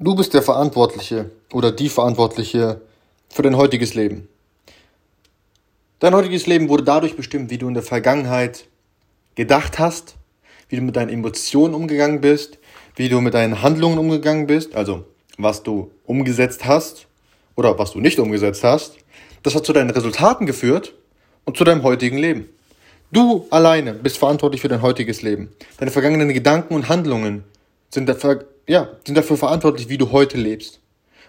Du bist der Verantwortliche oder die Verantwortliche für dein heutiges Leben. Dein heutiges Leben wurde dadurch bestimmt, wie du in der Vergangenheit gedacht hast, wie du mit deinen Emotionen umgegangen bist, wie du mit deinen Handlungen umgegangen bist, also was du umgesetzt hast oder was du nicht umgesetzt hast. Das hat zu deinen Resultaten geführt und zu deinem heutigen Leben. Du alleine bist verantwortlich für dein heutiges Leben. Deine vergangenen Gedanken und Handlungen sind dafür, ja, sind dafür verantwortlich, wie du heute lebst.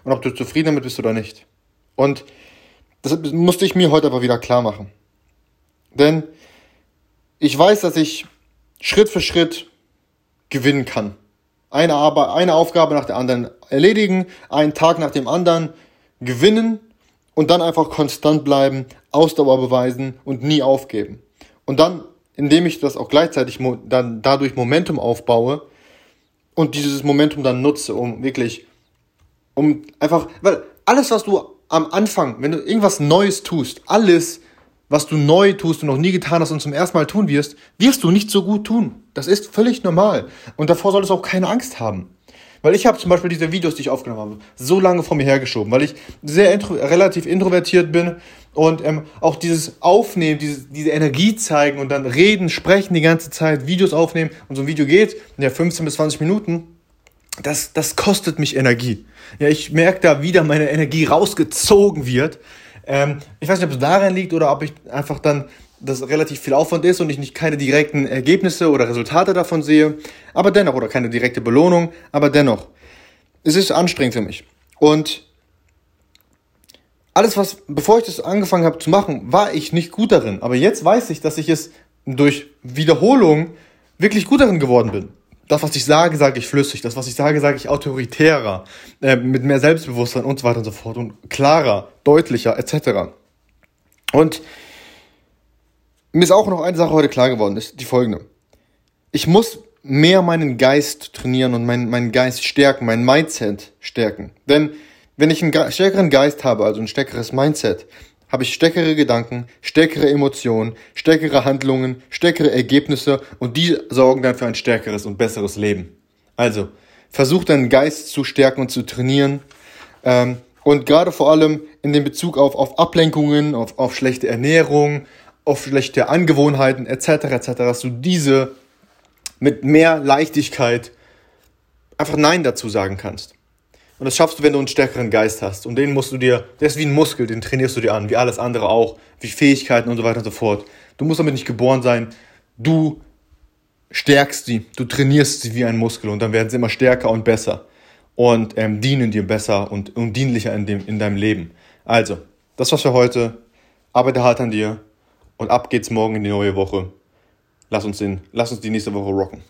Und ob du zufrieden damit bist oder nicht. Und das musste ich mir heute aber wieder klar machen. Denn ich weiß, dass ich Schritt für Schritt gewinnen kann. Eine, Arbeit, eine Aufgabe nach der anderen erledigen, einen Tag nach dem anderen gewinnen und dann einfach konstant bleiben, Ausdauer beweisen und nie aufgeben. Und dann, indem ich das auch gleichzeitig dann dadurch Momentum aufbaue, und dieses Momentum dann nutze, um wirklich, um einfach, weil alles, was du am Anfang, wenn du irgendwas Neues tust, alles, was du neu tust und noch nie getan hast und zum ersten Mal tun wirst, wirst du nicht so gut tun. Das ist völlig normal. Und davor solltest du auch keine Angst haben. Weil ich habe zum Beispiel diese Videos, die ich aufgenommen habe, so lange vor mir hergeschoben, weil ich sehr intro relativ introvertiert bin und ähm, auch dieses Aufnehmen, diese, diese Energie zeigen und dann reden, sprechen die ganze Zeit, Videos aufnehmen und so ein Video geht, ja 15 bis 20 Minuten, das, das kostet mich Energie. Ja, ich merke da wieder meine Energie rausgezogen wird. Ähm, ich weiß nicht, ob es daran liegt oder ob ich einfach dann das relativ viel Aufwand ist und ich nicht keine direkten Ergebnisse oder Resultate davon sehe, aber dennoch, oder keine direkte Belohnung, aber dennoch, es ist anstrengend für mich. Und alles, was, bevor ich das angefangen habe zu machen, war ich nicht gut darin. Aber jetzt weiß ich, dass ich es durch Wiederholung wirklich gut darin geworden bin. Das, was ich sage, sage ich flüssig. Das, was ich sage, sage ich autoritärer, äh, mit mehr Selbstbewusstsein und so weiter und so fort und klarer, deutlicher etc. Und mir ist auch noch eine Sache heute klar geworden, ist die folgende. Ich muss mehr meinen Geist trainieren und meinen, meinen Geist stärken, mein Mindset stärken. Denn wenn ich einen stärkeren Geist habe, also ein stärkeres Mindset, habe ich stärkere Gedanken, stärkere Emotionen, stärkere Handlungen, stärkere Ergebnisse und die sorgen dann für ein stärkeres und besseres Leben. Also, versuch deinen Geist zu stärken und zu trainieren. Ähm, und gerade vor allem in dem Bezug auf, auf Ablenkungen, auf, auf schlechte Ernährung, auf schlechte Angewohnheiten etc. etc., dass du diese mit mehr Leichtigkeit einfach Nein dazu sagen kannst. Und das schaffst du, wenn du einen stärkeren Geist hast. Und den musst du dir, der ist wie ein Muskel, den trainierst du dir an, wie alles andere auch, wie Fähigkeiten und so weiter und so fort. Du musst damit nicht geboren sein. Du stärkst sie, du trainierst sie wie ein Muskel und dann werden sie immer stärker und besser und ähm, dienen dir besser und, und dienlicher in, dem, in deinem Leben. Also, das war's für heute. Arbeite hart an dir und ab geht's morgen in die neue Woche. Lass uns, den, lass uns die nächste Woche rocken.